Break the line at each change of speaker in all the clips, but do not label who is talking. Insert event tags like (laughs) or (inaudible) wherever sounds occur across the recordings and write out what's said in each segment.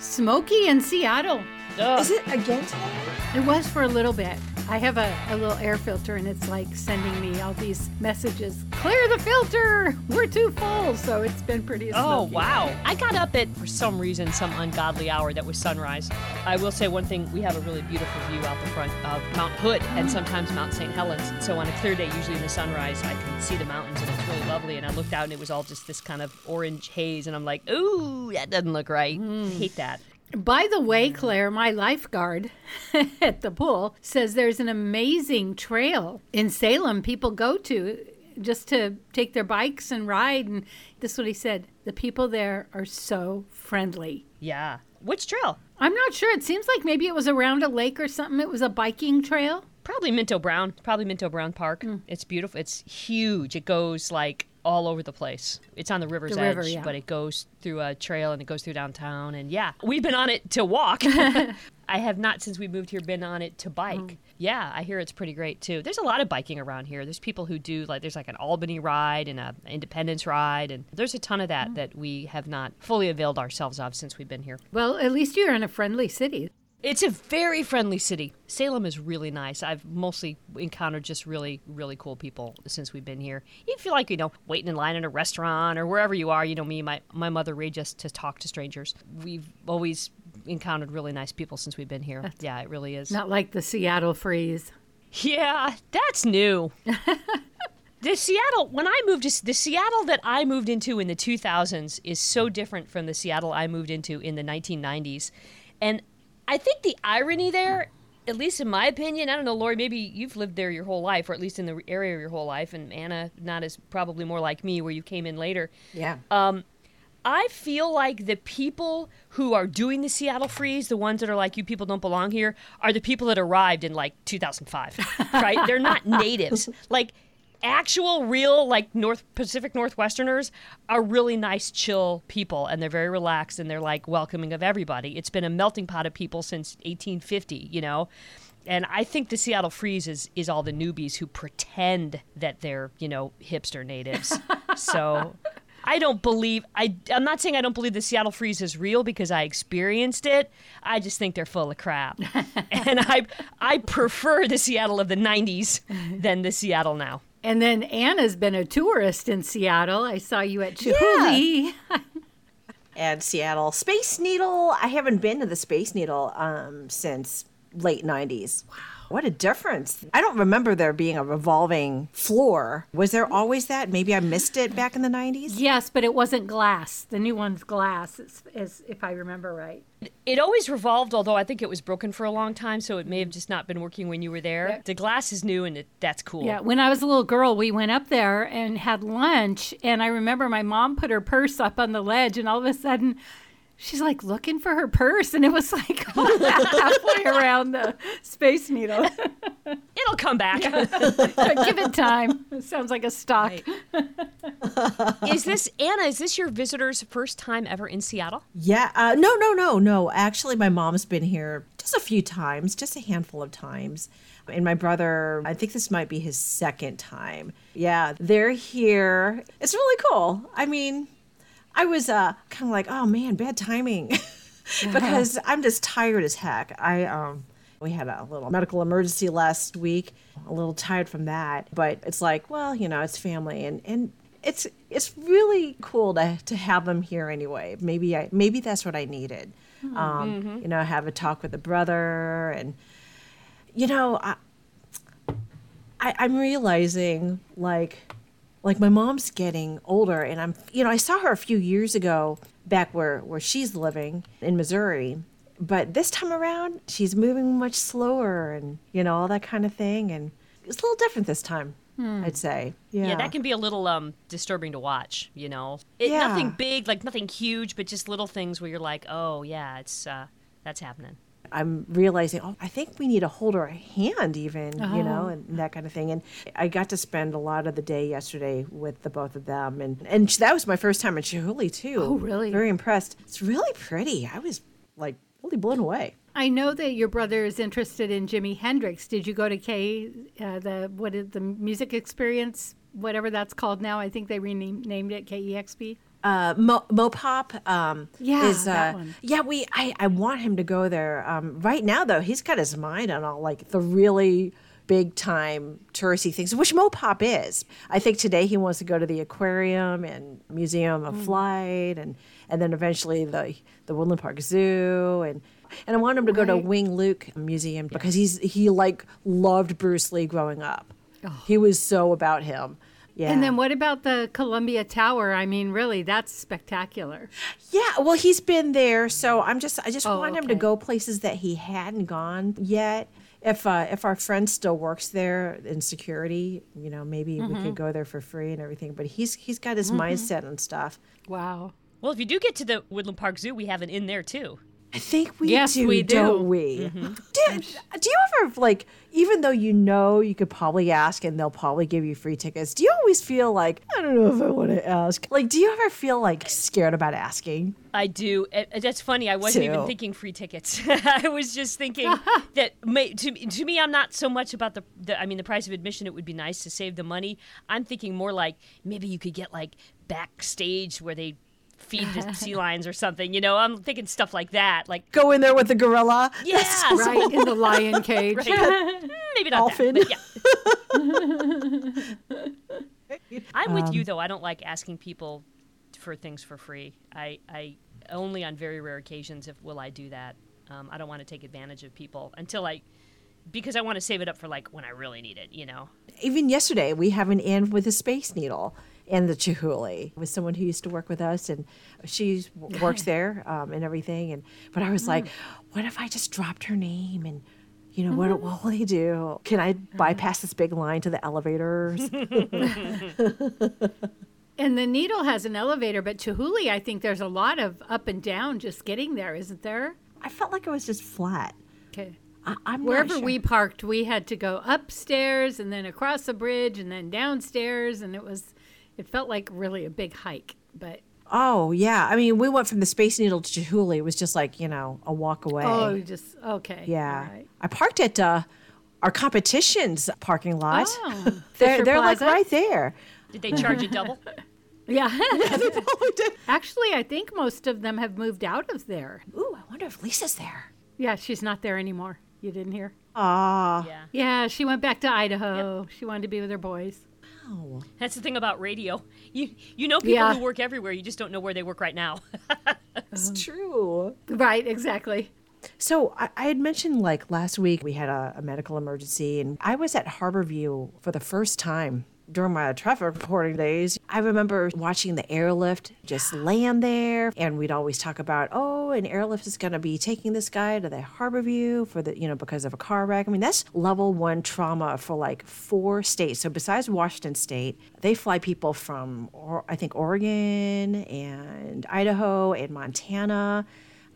smoky in Seattle.
Ugh.
Is it again today?
It was for a little bit. I have a, a little air filter and it's like sending me all these messages. Clear the filter! We're too full. So it's been pretty
Oh, wow. I got up at, for some reason, some ungodly hour that was sunrise. I will say one thing we have a really beautiful view out the front of Mount Hood and mm-hmm. sometimes Mount St. Helens. So on a clear day, usually in the sunrise, I can see the mountains and it's really lovely. And I looked out and it was all just this kind of orange haze. And I'm like, ooh, that doesn't look right. Mm. hate that.
By the way, Claire, my lifeguard (laughs) at the pool says there's an amazing trail in Salem people go to just to take their bikes and ride. And this is what he said the people there are so friendly.
Yeah. Which trail?
I'm not sure. It seems like maybe it was around a lake or something. It was a biking trail.
Probably Minto Brown. Probably Minto Brown Park. Hmm. It's beautiful. It's huge. It goes like all over the place. It's on the river's
The
edge,
yeah.
but it goes through a trail and it goes through downtown. And yeah, we've been on it to walk. (laughs) I have not since we moved here been on it to bike. Mm-hmm. Yeah, I hear it's pretty great too. There's a lot of biking around here. There's people who do like there's like an Albany ride and a Independence ride, and there's a ton of that mm. that we have not fully availed ourselves of since we've been here.
Well, at least you're in a friendly city.
It's a very friendly city. Salem is really nice. I've mostly encountered just really, really cool people since we've been here. You feel like, you know, waiting in line in a restaurant or wherever you are. You know, me my, my mother raised us to talk to strangers. We've always encountered really nice people since we've been here. yeah, it really is.
Not like the Seattle freeze.
Yeah, that's new. (laughs) the Seattle, when I moved to the Seattle that I moved into in the 2000s is so different from the Seattle I moved into in the 1990s. And I think the irony there, at least in my opinion, I don't know, Laurie, maybe you've lived there your whole life, or at least in the area your whole life, and Anna, not as probably more like me, where you came in later.
Yeah.
Um, I feel like the people who are doing the Seattle freeze, the ones that are like, you people don't belong here, are the people that arrived in like 2005, right? They're not (laughs) natives. Like, actual, real, like, North Pacific Northwesterners are really nice, chill people, and they're very relaxed and they're like welcoming of everybody. It's been a melting pot of people since 1850, you know? And I think the Seattle freeze is, is all the newbies who pretend that they're, you know, hipster natives. (laughs) so I don't believe I I'm not saying I don't believe the Seattle freeze is real because I experienced it. I just think they're full of crap. (laughs) and I I prefer the Seattle of the 90s than the Seattle now.
And then Anna's been a tourist in Seattle. I saw you at Chihuly. (laughs)
and Seattle Space Needle. I haven't been to the Space Needle um, since late 90s. Wow. What a difference. I don't remember there being a revolving floor. Was there always that? Maybe I missed it back in the 90s?
Yes, but it wasn't glass. The new one's glass, is, is, if I remember right.
It always revolved, although I think it was broken for a long time, so it may have just not been working when you were there.
Yeah.
The glass is new and it, that's cool.
Yeah, when I was a little girl, we went up there and had lunch. And I remember my mom put her purse up on the ledge, and all of a sudden, she's like looking for her purse. And it was like (laughs) halfway around the Space Needle. (laughs)
It'll come back. (laughs)
Give it time. It sounds like a stock.
is this Anna, is this your visitor's first time ever in Seattle?
Yeah. Uh, no, no, no, no. Actually, my mom's been here just a few times, just a handful of times. And my brother, I think this might be his second time. Yeah, they're here. It's really cool. I mean, I was uh, kind of like, oh man, bad timing. (laughs) because I'm just tired as heck. I um we had a little medical emergency last week. A little tired from that, but it's like, well, you know, it's family and and it's it's really cool to to have them here anyway. Maybe I maybe that's what I needed. Um, you know, have a talk with a brother and you know, I, I I'm realizing like like my mom's getting older and i'm you know i saw her a few years ago back where where she's living in missouri but this time around she's moving much slower and you know all that kind of thing and it's a little different this time i'd say yeah
Yeah, that can be a little um disturbing to watch, you know. It,
Yeah.
Nothing big, like nothing huge, but just little things where you're like, oh yeah, it's uh, that's happening.
I'm realizing, oh, I think we need to hold her hand, even, you know, and that kind of thing. And I got to spend a lot of the day yesterday with the both of them, and and that was my first time in Chihuly too.
Oh, really?
Very impressed. It's really pretty. I was like really blown away.
I know that your brother is interested in Jimi Hendrix. Did you go to K, uh, the what is the music experience, whatever that's called now? I think they renamed named it KEXP.
Uh, Mo- Mopop. Um,
Yeah,
is, uh. Yeah, we. I, I want him to go there. Um, right now, though, he's got his mind on all like the really big time touristy things, which Mopop is. I think today he wants to go to the aquarium and Museum
Mm.
of Flight, and and then eventually the the Woodland Park Zoo, and and I want him to go to Wing Luke Museum because he's he like loved Bruce Lee growing up. He was so about him. Yeah.
And then what about the Columbia Tower? I mean, really, that's spectacular.
Yeah, well, he's been there, so I'm just I just
Oh,
want him to go places that he hadn't gone yet. If uh, if our friend still works there in security, you know, maybe we
Mm-hmm.
could go there for free and everything. But he's he's got his mindset and stuff.
Wow.
Well, if you do get to the Woodland Park Zoo, we have an inn there too.
I think we
Yes,
do,
we do.
don't we? Do, do you ever like, even though you know you could probably ask and they'll probably give you free tickets? Do you always feel like I don't know if I want to ask? Like, do you ever feel like scared about asking?
I do. Uh, That's funny. I wasn't even thinking free tickets. (laughs) I was just thinking (laughs) that may, to to me, I'm not so much about the, the. I mean, the price of admission. It would be nice to save the money. I'm thinking more like maybe you could get like backstage where they feed the (laughs) sea lions or something. You know, I'm thinking stuff like that. Like,
Go in there with the gorilla.
yeah, (laughs)
Right in the lion (laughs) cage.
right. Maybe not
Dolphin.
that. But yeah. I'm with you though. I don't like asking people for things for free. I, I only on very rare occasions if will I do that. Um, I don't want to take advantage of people until I, because I want to save it up for like when I really need it. You know.
even yesterday we have an in with a space needle and the Chihuly with someone who used to work with us and she (laughs) works there um, and everything and but I was like mm. what if I just dropped her name and you know what, mm-hmm. what will they do can I uh-huh. bypass this big line to the elevators (laughs) (laughs)
And the needle has an elevator, but Chihuly, I think there's a lot of up and down just getting there, isn't there?
I felt like it was just flat
Okay.
I,
Wherever
sure.
we parked, we had to go upstairs and then across the bridge and then downstairs, and it was, it felt like really a big hike. But
oh yeah I mean we went from the space needle to Chihuly it was just like you know a walk away
oh, just okay.
yeah
all right.
I parked at uh, our competition's parking lot
Oh, (laughs)
they're, they're like right there
Did they charge you double? (laughs)
Yeah. (laughs) Actually, I think most of them have moved out of there.
Ooh, I wonder if Lisa's there.
Yeah, she's not there anymore. You didn't hear?
Ah,
yeah.
Yeah, she went back to Idaho. She wanted to be with her boys.
Wow.
That's the thing about radio. You you know people
Yeah.
who work everywhere. You just don't know where they work right now. (laughs)
It's um, true.
Right, exactly.
So I, I had mentioned like last week we had a, a medical emergency, and I was at Harborview for the first time during my traffic reporting days. I remember watching the airlift just land there, and we'd always talk about, oh, an airlift is going to be taking this guy to the Harborview for the, you know, because of a car wreck. I mean, that's level one trauma for like four states. So besides Washington State, they fly people from, or, I think, Oregon and Idaho and Montana.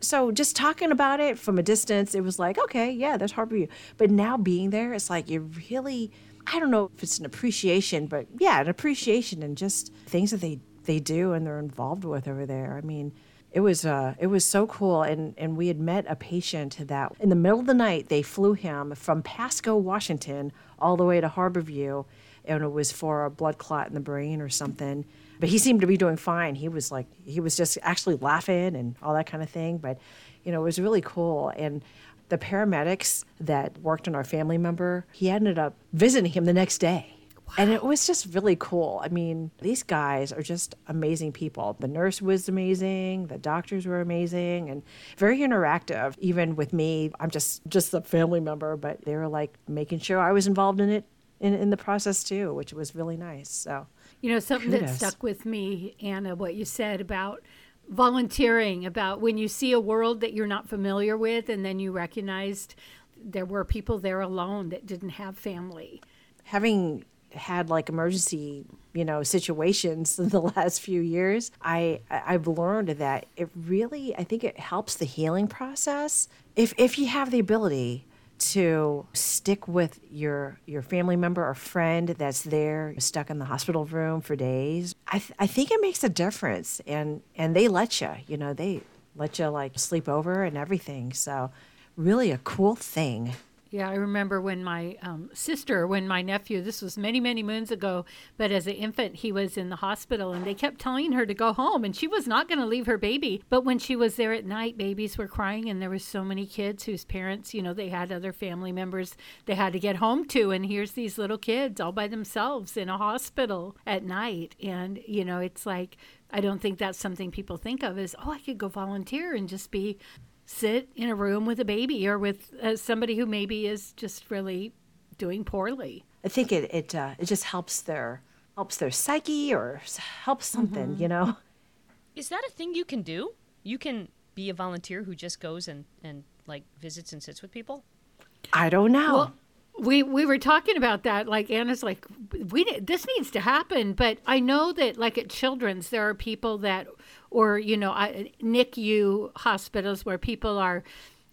So just talking about it from a distance, it was like, okay, yeah, there's Harborview. But now being there, it's like you really, I don't know if it's an appreciation, but yeah, an appreciation and just things that they they do and they're involved with over there. I mean, it was uh, it was so cool, and and we had met a patient that in the middle of the night they flew him from Pasco, Washington, all the way to Harborview, and it was for a blood clot in the brain or something. But he seemed to be doing fine. He was like he was just actually laughing and all that kind of thing. But you know, it was really cool. And the paramedics that worked on our family member, he ended up visiting him the next day. And it was just really cool. I mean, these guys are just amazing people. The nurse was amazing, the doctors were amazing and very interactive even with me. I'm just just a family member, but they were like making sure I was involved in it in, in the process too, which was really nice. So,
You know, something that stuck with me, Anna, what you said about volunteering, about when you see a world that you're not familiar with, and then you recognized there were people there alone that didn't have family.
having had like emergency you know situations (laughs) in the last few years i i've learned that it really i think it helps the healing process if if you have the ability to stick with your your family member or friend that's there stuck in the hospital room for days. I th- i think it makes a difference and and they let you you know they let you like sleep over and everything. So really a cool thing
Yeah, I remember when my um, sister, when my nephew, this was many, many moons ago, but as an infant, he was in the hospital and they kept telling her to go home and she was not going to leave her baby. But when she was there at night, babies were crying and there were so many kids whose parents, you know, they had other family members they had to get home to. And here's these little kids all by themselves in a hospital at night. And, you know, it's like, I don't think that's something people think of as, oh, I could go volunteer and just be sit in a room with a baby or with uh, somebody who maybe is just really doing poorly.
I think it it uh, it just helps their helps their psyche or helps something,
Mm-hmm.
you know.
Is that a thing you can do? You can be a volunteer who just goes and, and like visits and sits with people?
I don't know.
Well, we we were talking about that. Like Anna's like, we this needs to happen. But I know that like at Children's, there are people that, or you know, I, NICU hospitals where people are,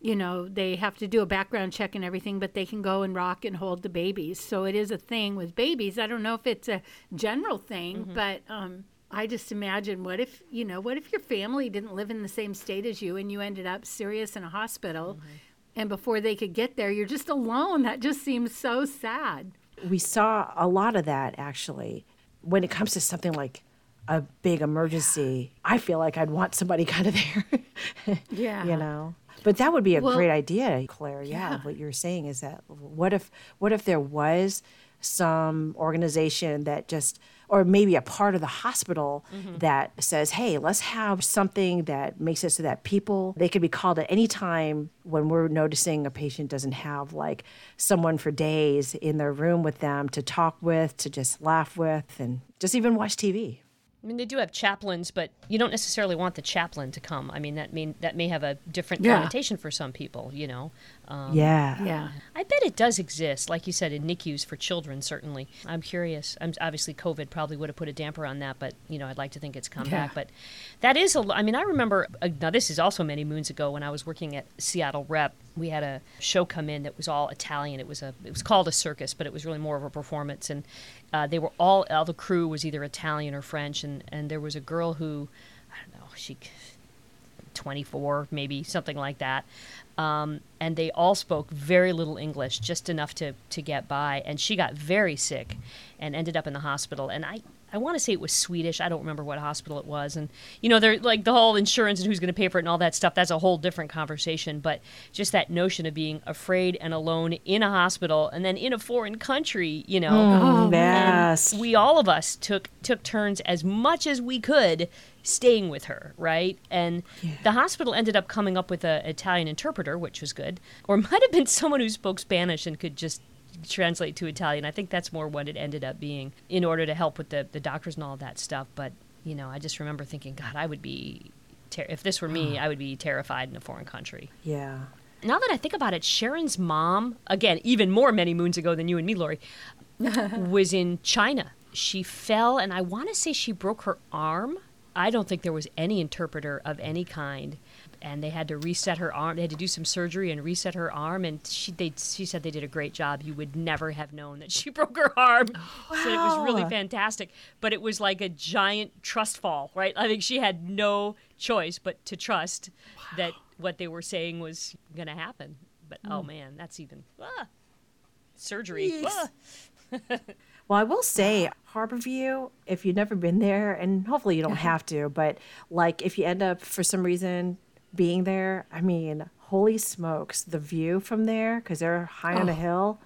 you know, they have to do a background check and everything, but they can go and rock and hold the babies. So it is a thing with babies. I don't know if it's a general thing, but um, I just imagine what if you know, what if your family didn't live in the same state as you and you ended up serious in a hospital. And before they could get there, you're just alone. That just seems so sad.
we saw a lot of that actually when it comes to something like a big emergency. I feel like I'd want somebody (laughs) kind of there.
Yeah.
you know. But that would be a
Well-
great idea, Claire. Yeah, what you're saying is that what if what if there was some organization that just or maybe a part of the hospital mm-hmm. that says, "Hey, let's have something that makes it so that people they could be called at any time when we're noticing a patient doesn't have like someone for days in their room with them to talk with, to just laugh with, and just even watch TV."
I mean, they do have chaplains, but you don't necessarily want the chaplain to come. I mean, that mean that may have a different
Yeah.
connotation for some people. You know, um,
yeah.
Yeah.
I bet it does exist, like you said, in NICUs for children. Certainly, I'm curious. I'm obviously COVID probably would have put a damper on that, but you know, I'd like to think it's come
Yeah.
back. But that is a. I mean, I remember. Uh, now, this is also many moons ago when I was working at Seattle Rep. We had a show come in that was all Italian. It was a. It was called a circus, but it was really more of a performance, and uh, they were all. All the crew was either Italian or French, and and there was a girl who, I don't know, she 24, maybe something like that. Um, and they all spoke very little English, just enough to, to get by. And she got very sick and ended up in the hospital. And I, I want to say it was Swedish. I don't remember what hospital it was. And, you know, they're like the whole insurance and who's going to pay for it and all that stuff. That's a whole different conversation. But just that notion of being afraid and alone in a hospital and then in a foreign country, you know.
Mm,
And
yes.
we all of us took took turns as much as we could staying with her, right? And the hospital ended up coming up with an Italian interpreter, which was good, or (laughs) might have been someone who spoke Spanish and could just translate to Italian. I think that's more what it ended up being in order to help with the the doctors and all that stuff. But you know, I just remember thinking, God, I would be. Ter- if this were me, (sighs) I would be terrified in a foreign country
yeah.
now that I think about it, Sharon's mom, again, even more many moons ago than you and me, Laurie, (laughs) was in China. She fell, and I want to say she broke her arm. I don't think there was any interpreter of any kind. And they had to reset her arm. They had to do some surgery and reset her arm. And she, they, she said they did a great job. You would never have known that she (laughs) broke her arm. So it was really fantastic. But it was like a giant trust fall, right? I think she had no choice but to trust that what they were saying was going to happen. But oh man, that's even ah, surgery. Ah. (laughs)
Well, I will say Harborview, if you've never been there, and hopefully you don't have to, but like if you end up for some reason being there, I mean, holy smokes, the view from there, because they're high on a oh. hill,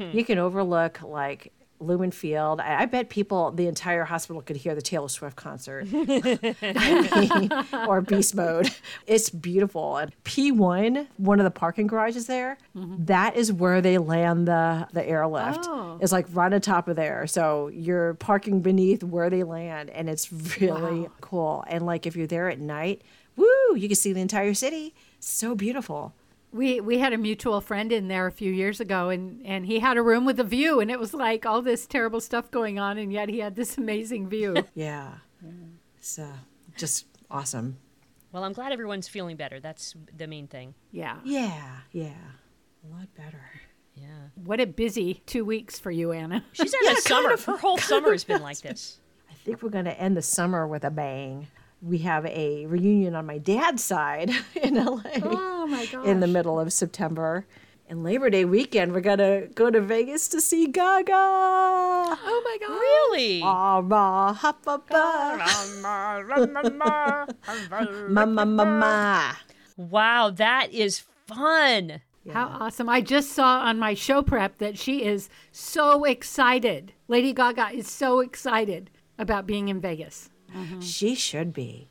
(laughs) you can overlook like Lumen Field. I, I bet people, the entire hospital could hear the Taylor Swift concert (laughs) (laughs) I mean, or Beast Mode. It's beautiful. And P1, one of the parking garages there, mm-hmm. that is where they land the, the airlift.
Oh.
It's like right on top of there. So you're parking beneath where they land, and it's really
Wow.
cool. And like if you're there at night, woo, you can see the entire city. So beautiful.
We we had a mutual friend in there a few years ago, and and he had a room with a view, and it was like all this terrible stuff going on, and yet he had this amazing view. (laughs)
Yeah. It's uh, just awesome.
Well, I'm glad everyone's feeling better. That's the main thing.
yeah.
Yeah. Yeah. A lot better.
Yeah.
What a busy two weeks for you, Anna.
She's had (laughs)
Yeah,
a
kind
summer.
of-
Her whole summer has been like this. (laughs)
I think we're going to end the summer with a bang. We have a reunion on my dad's side (laughs) in LA
Oh my gosh.
in the middle of September. And Labor Day weekend, we're gonna go to Vegas to see Gaga.
Oh my God.
Really?
Ah, ma, ha, ba, ba. Ma, ma, ma, ma.
wow, that is fun.
How awesome. I just saw on my show prep that she is so excited. Lady Gaga is so excited about being in Vegas.
She should be.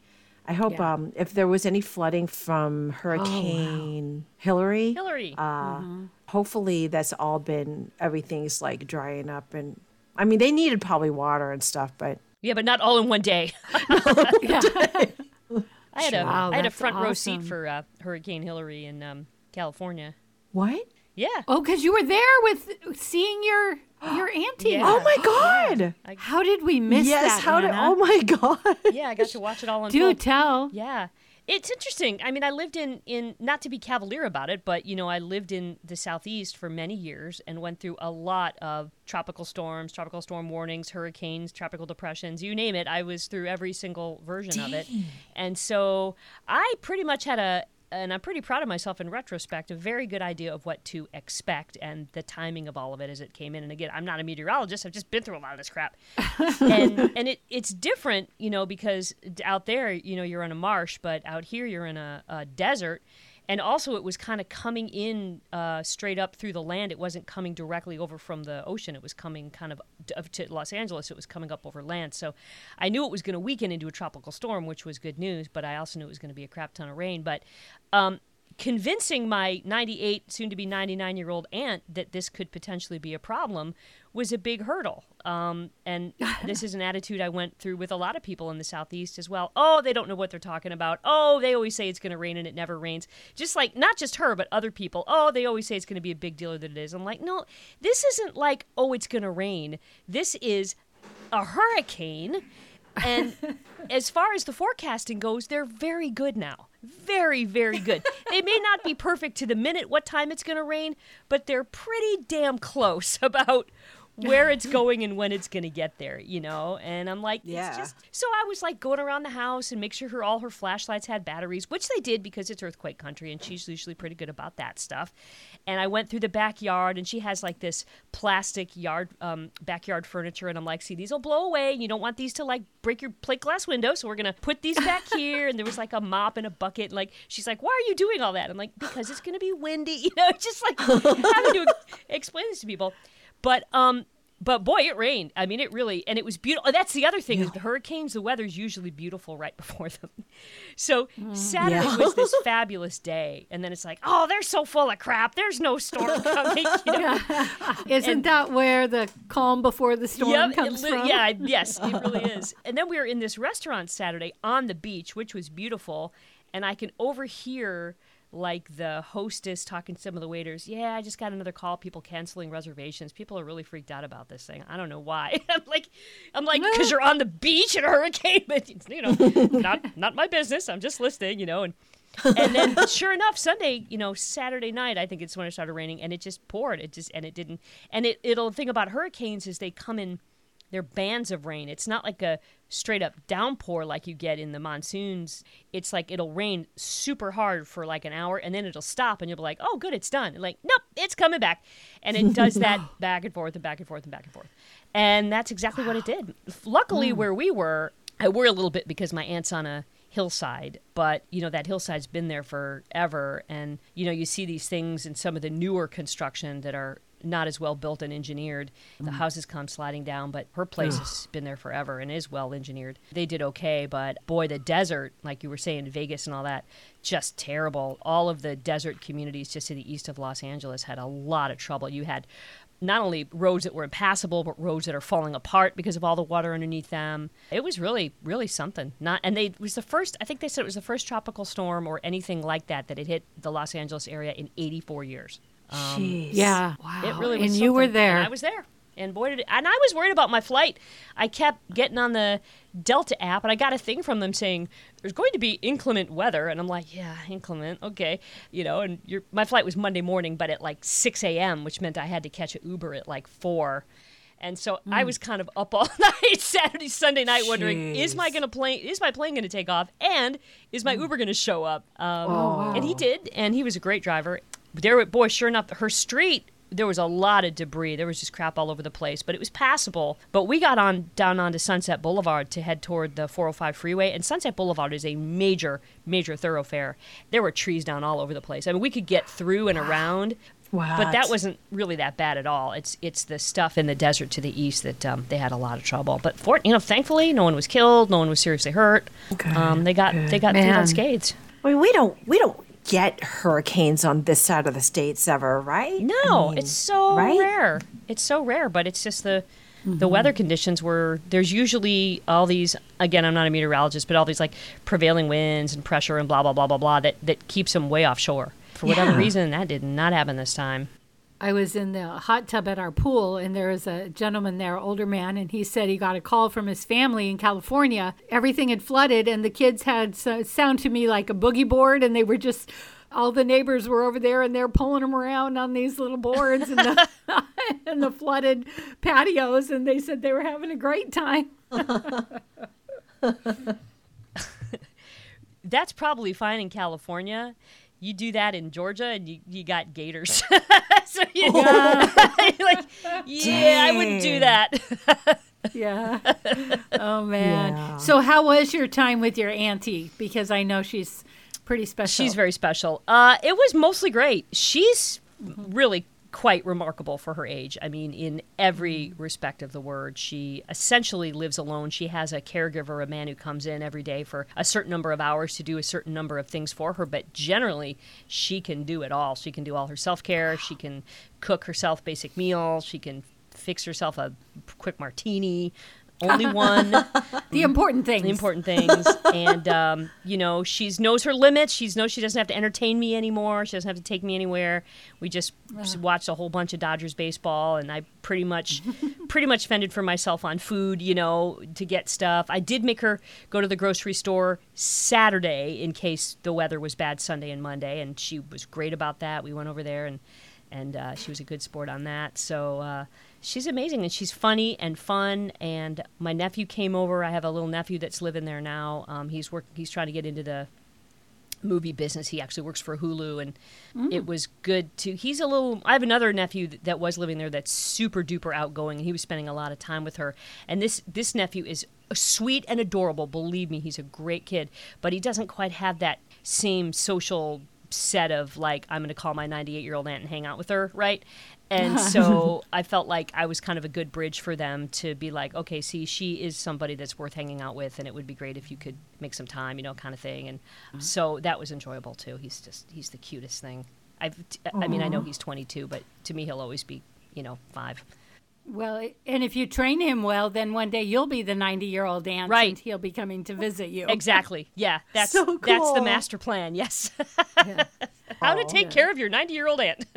I hope
Yeah.
um, if there was any flooding from Hurricane Hilary,
Hilary.
uh, hopefully that's all been everything's like drying up and I mean they needed probably water and stuff, but
yeah, but not all in one day. (laughs) (laughs)
Yeah.
I had a
Wow,
I had a
that's
front row seat for uh, Hurricane Hilary in um, California.
what?
Yeah.
oh, because you were there with seeing your your auntie.
Yeah.
Oh my god!
How did we miss
yes,
that?
how did? Oh my (laughs) god!
Yeah, I got to watch it all on.
Do
unfold.
tell.
Yeah. It's interesting. I mean, I lived in, in not to be cavalier about it, but you know, I lived in the southeast for many years and went through a lot of tropical storms, tropical storm warnings, hurricanes, tropical depressions, you name it. I was through every single version of it. And so I pretty much had a and I'm pretty proud of myself in retrospect, a very good idea of what to expect and the timing of all of it as it came in. And again, I'm not a meteorologist; I've just been through a lot of this crap, (laughs) and and it it's different, you know, because out there, you know, you're in a marsh, but out here you're in a, a desert. And also, it was kind of coming in uh, straight up through the land. It wasn't coming directly over from the ocean. It was coming kind of to Los Angeles. It was coming up over land. So I knew it was going to weaken into a tropical storm, which was good news. But I also knew it was going to be a crap ton of rain. But um, convincing my 98, soon to be 99 year old aunt that this could potentially be a problem was a big hurdle. Um, and (laughs) this is an attitude I went through with a lot of people in the Southeast as well. Oh, they don't know what they're talking about. Oh, they always say it's going to rain and it never rains. Just like, not just her, but other people. Oh, they always say it's going to be a big deal that it is. I'm like, no, this isn't like, oh, it's going to rain. This is a hurricane. And (laughs) as far as the forecasting goes, they're very good now. Very, very good. they may not be perfect to the minute what time it's going to rain, but they're pretty damn close (laughs) about where it's (laughs) going and when it's going to get there, you know? And I'm like,
Yeah.
it's just. So I was like going around the house and make sure her all her flashlights had batteries, which they did because it's earthquake country and she's usually pretty good about that stuff. And I went through the backyard and she has like this plastic yard um, backyard furniture and I'm like, see, these will blow away. You don't want these to like break your plate glass window, so we're gonna put these back (laughs) here. And there was like a mop and a bucket. And like she's like, why are you doing all that? I'm like, because it's gonna be windy. (laughs) You know, just like having to explain this to people. But um, but boy, it rained. I mean, it really, and it was beautiful. That's the other thing is the hurricanes. The weather's usually beautiful right (laughs) before them. So Saturday
Yeah.
was this (laughs) fabulous day, and then it's like, oh, they're so full of crap. There's no storm (laughs) coming. You know?
Isn't that where the calm before the storm
Yep,
comes
li-
from?
Yeah, yes, it really is. And then we were in this restaurant Saturday on the beach, which was beautiful, and I can overhear like the hostess talking to some of the waiters. Yeah, I just got another call. People canceling reservations. People are really freaked out about this thing. I don't know why. (laughs) I'm like, I'm like, because you're on the beach in a hurricane, (laughs) but you know, not not my business. I'm just listening, you know, and. and then (laughs) sure enough sunday you know saturday night i think it's when it started raining and it just poured it just and it didn't and it it'll the thing about hurricanes is they come in they're bands of rain it's not like a straight up downpour like you get in the monsoons it's like it'll rain super hard for like an hour and then it'll stop and you'll be like oh good it's done. And like nope it's coming back. And it does (laughs) that back and forth and back and forth and back and forth. And that's exactly what it did. Luckily hmm. where we were i worry a little bit because my aunt's on a hillside but you know that hillside's been there forever. And you know you see these things in some of the newer construction that are not as well built and engineered the mm. houses come sliding down but her place has been there forever and is well engineered they did okay but boy the desert like you were saying vegas and all that just terrible all of the desert communities just to the east of los angeles had a lot of trouble you had not only roads that were impassable, but roads that are falling apart because of all the water underneath them. It was really, really something. Not, and they it was the first. I think they said it was the first tropical storm or anything like that that had hit the Los Angeles area in 84 years.
Um, Jeez.
Yeah. Wow.
It really was.
And you were there.
And I was there. And boy, did it, and I was worried about my flight. I kept getting on the Delta app, and I got a thing from them saying there's going to be inclement weather, and I'm like, yeah, inclement, okay, you know. And your my flight was Monday morning, but at like 6 a.m., which meant I had to catch an Uber at like four. And so hmm. I was kind of up all (laughs) night Saturday, Sunday night, wondering is my gonna plane is my plane gonna take off, and is my hmm. Uber gonna show up? Um, oh, And he did, and he was a great driver. There boy, sure enough, her street there was a lot of debris. There was just crap all over the place, but it was passable. But we got on down onto Sunset Boulevard to head toward the 405 freeway, and Sunset Boulevard is a major, major thoroughfare. There were trees down all over the place. I mean, we could get through and around,
Wow.
but that wasn't really that bad at all. It's it's the stuff in the desert to the east that um, they had a lot of trouble. But for you know, thankfully, no one was killed, no one was seriously hurt.
Good,
um, they got they got through unscathed.
I mean, we don't we don't get hurricanes on this side of the states ever, right?
No,
I mean,
it's so
right?
rare. It's so rare, but it's just the the mm-hmm. weather conditions were there's usually all these again I'm not a meteorologist, but all these like prevailing winds and pressure and blah blah blah blah blah that that keeps them way offshore. For whatever
Yeah.
reason, that did not happen this time.
I was in the hot tub at our pool, and there was a gentleman there, older man, and he said he got a call from his family in California. Everything had flooded, and the kids had so, sound to me like a boogie board, and they were just all the neighbors were over there, and they're pulling them around on these little boards in the (laughs) the flooded patios, and they said they were having a great time. (laughs)
That's probably fine in California. You do that in Georgia, and you, you got gators. (laughs) (laughs) so you, (laughs) like, (laughs) yeah, I wouldn't do that.
Yeah. Oh man.
Yeah.
So how was your time with your auntie? Because I know she's pretty special.
She's very special. Uh, it was mostly great. She's really quite remarkable for her age. I mean, in every respect of the word, she essentially lives alone. She has a caregiver, a man who comes in every day for a certain number of hours to do a certain number of things for her. But generally, she can do it all. She can do all her self care. She can cook herself basic meals. She can fix herself a quick martini. Only one. (laughs)
The important things.
the important things. And um, you know she's knows her limits. She's knows she doesn't have to entertain me anymore. She doesn't have to take me anywhere. We just watched a whole bunch of dodgers baseball and i pretty much (laughs) pretty much fended for myself on food you know to get stuff. I did make her go to the grocery store saturday in case the weather was bad sunday and monday and she was great about that. We went over there and and uh, she was a good sport on that. So uh, she's amazing and she's funny and fun and my nephew came over. I have a little nephew that's living there now. Um, he's work he's trying to get into the movie business. He actually works for hulu and it was good to he's a little i have another nephew th- that was living there that's super duper outgoing and he was spending a lot of time with her. And this this nephew is sweet and adorable believe me he's a great kid but he doesn't quite have that same social set of like i'm going to call my 98 year old aunt and hang out with her right and (laughs) so I felt like I was kind of a good bridge for them to be like, okay, see, she is somebody that's worth hanging out with, and it would be great if you could make some time, you know, kind of thing. And uh-huh. so that was enjoyable too. He's just he's the cutest thing. I've, I mean, I know he's 22, but to me, he'll always be, you know, five.
Well, and if you train him well, then one day you'll be the 90 year old aunt
Right.
and he'll be coming to visit you.
Exactly. Yeah, (laughs) that's
So
that's the master plan. Yes. (laughs)
Yeah. (laughs)
How to take care of your 90 year old aunt. (laughs)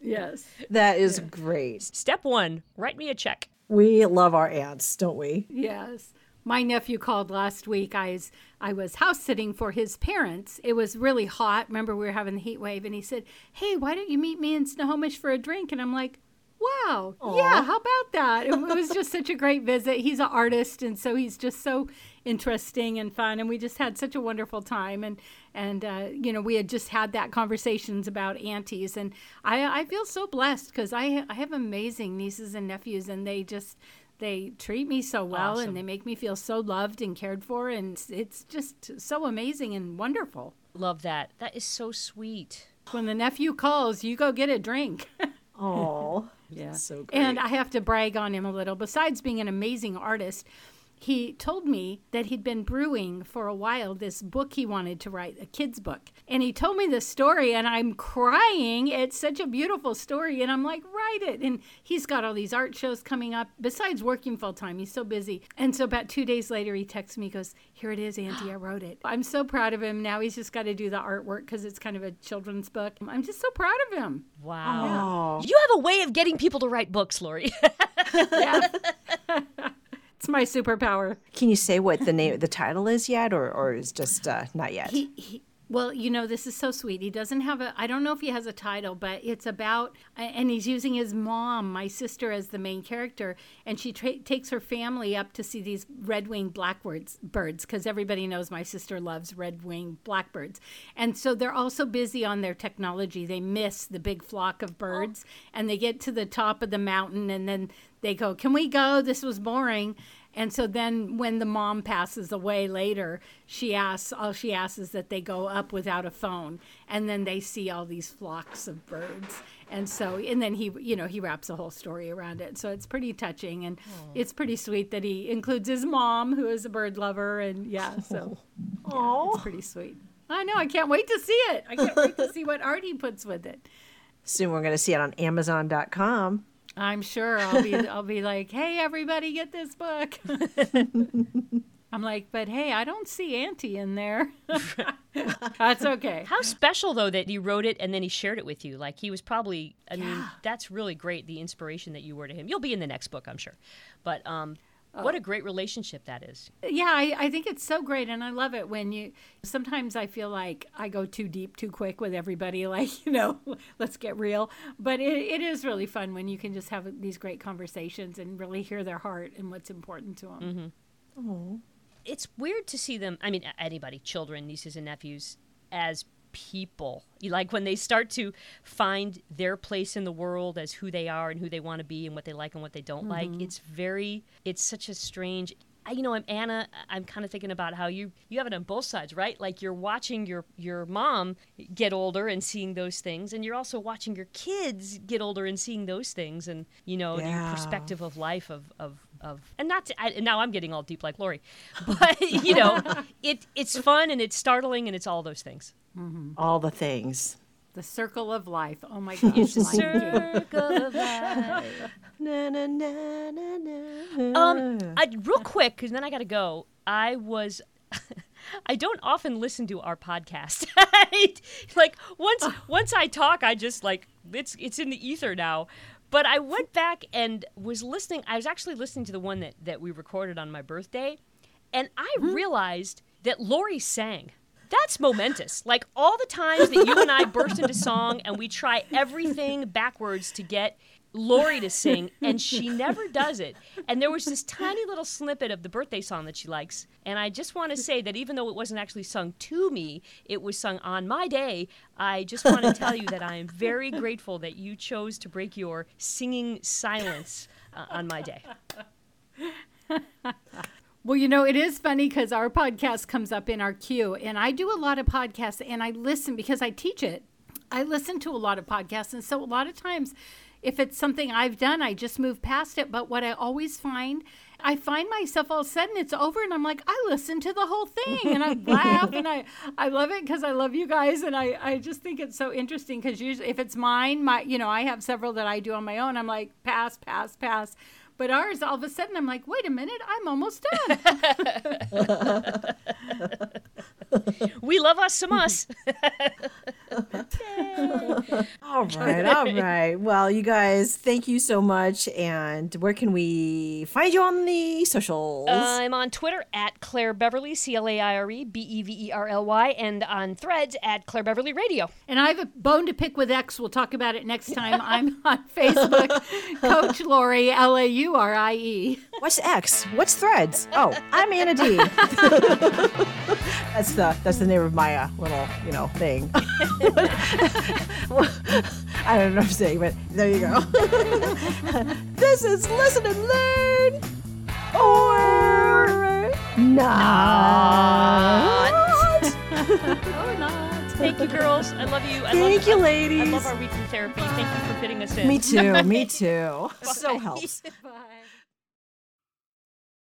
Yes.
That is great.
Step one: write me a check.
We love our aunts, don't we?
Yes. My nephew called last week. I was, I was house sitting for his parents. It was really hot. Remember, we were having the heat wave, and he said, Hey, why don't you meet me in Snohomish for a drink? And I'm like, Wow, yeah, how about that? It, it was just such a great visit. He's an artist, and so he's just so interesting and fun. And we just had such a wonderful time. And and uh, you know, we had just had that conversations about aunties, and I I feel so blessed because I I have amazing nieces and nephews, and they just they treat me so well
Awesome.
and they make me feel so loved and cared for and it's, it's just so amazing and wonderful
Love that. That is so sweet.
when the nephew calls you go get a drink (laughs)
Oh, (laughs)
yeah
so great.
and i have to brag on him a little besides being an amazing artist he told me that he'd been brewing for a while this book he wanted to write, a kid's book. And he told me the story, and I'm crying. It's such a beautiful story. And I'm like, write it. And he's got all these art shows coming up, besides working full time. He's so busy. And so about two days later, he texts me, he goes, Here it is, Auntie, I wrote it. I'm so proud of him. Now he's just got to do the artwork because it's kind of a children's book. I'm just so proud of him.
Wow.
Oh.
You have a way of getting people to write books, Laurie. (laughs)
Yeah. (laughs) it's my superpower.
Can you say what the name, the title is yet, or or is just uh, not yet?
He, he Well, you know, this is so sweet. He doesn't have a, I don't know if he has a title, but it's about, and he's using his mom, my sister, as the main character. And she tra- takes her family up to see these red winged blackbirds, birds, because everybody knows my sister loves red winged blackbirds. And so they're also busy on their technology. They miss the big flock of birds and they get to the top of the mountain and then they go, Can we go? This was boring. And so then when the mom passes away later, she asks, all she asks is that they go up without a phone. And then they see all these flocks of birds. And so, and then he, you know, he wraps a whole story around it. So it's pretty touching. And it's pretty sweet that he includes his mom, who is a bird lover. And yeah, so (laughs) yeah, it's pretty sweet. I know. I can't wait to see it. I can't wait to see what art he puts with it.
Soon we're going to see it on Amazon.com.
I'm sure I'll be I'll be like, "Hey everybody, get this book." (laughs) I'm like, "But hey, I don't see Auntie in there." (laughs) that's okay.
How special though that he wrote it and then he shared it with you. Like he was probably I mean, that's really great the inspiration that you were to him. You'll be in the next book, I'm sure. But um what oh. a great relationship that is.
Yeah, I, I think it's so great, and I love it when you. Sometimes I feel like I go too deep too quick with everybody, (laughs) like you know, let's get real. But it, it is really fun when you can just have these great conversations and really hear their heart and what's important to them.
Oh. Mm-hmm.
It's weird to see them, I mean anybody, children, nieces and nephews as people. You like when they start to find their place in the world as who they are and who they want to be and what they like and what they don't like. Mm-hmm. It's very it's such a strange I, you know, I'm Anna. I'm kind of thinking about how you you have it on both sides, right? Like you're watching your your mom get older and seeing those things, and you're also watching your kids get older and seeing those things, and you know,
Yeah.
your perspective of life of of of and not to, I, and now I'm getting all deep like Laurie, (laughs) but you know, (laughs) it it's fun and it's startling and it's all those things.
All the things.
The circle of life. Oh my (laughs) gosh!
It's a circle of (laughs) life.
Na, na, na, na, na.
Um, I, real quick, because then I got to go. I was. (laughs) I don't often listen to our podcast. like once once I talk, I just like it's it's in the ether now. But I went back and was listening. I was actually listening to the one that that we recorded on my birthday, and I realized that Laurie sang. That's momentous. Like all the times that you and I burst into song and we try everything backwards to get Laurie to sing, and she never does it. And there was this tiny little snippet of the birthday song that she likes. And I just want to say that even though it wasn't actually sung to me, it was sung on my day. I just want to tell you that I am very grateful that you chose to break your singing silence uh, on my day.
Well, you know, it is funny because our podcast comes up in our queue, and I do a lot of podcasts and I listen because I teach it. I listen to a lot of podcasts. And so a lot of times, if it's something I've done, I just move past it. But what I always find, I find myself all of a sudden it's over and I'm like, I listened to the whole thing and I (laughs) laugh and I, I love it because I love you guys. And I, I just think it's so interesting because usually if it's mine, my, you know, I have several that I do on my own. I'm like, pass, pass, pass. But ours, all of a sudden, I'm like, wait a minute, I'm almost done. (laughs) (laughs)
We love us some us. (laughs)
All (laughs) right, all right. Well, you guys, thank you so much. And where can we find you on the socials?
I'm on Twitter at Claire Beverly, C L A I R E B E V E R L Y, and on threads at Claire Beverly Radio.
And I have a bone to pick with X. We'll talk about it next time. I'm (laughs) on Facebook, Coach Laurie, L A U R I E.
What's X? What's Threads? Oh, I'm Anna D. (laughs) that's the that's the name of my uh, little you know thing. (laughs) I don't know what I'm saying, but there you go. (laughs) this is listen and learn or not. (laughs)
Or not.
Thank you, girls. I love you. I
Thank
love,
you,
I- I
ladies.
love our weekly therapy. Thank you for fitting us in.
Me too. Me too. So helps.
Bye.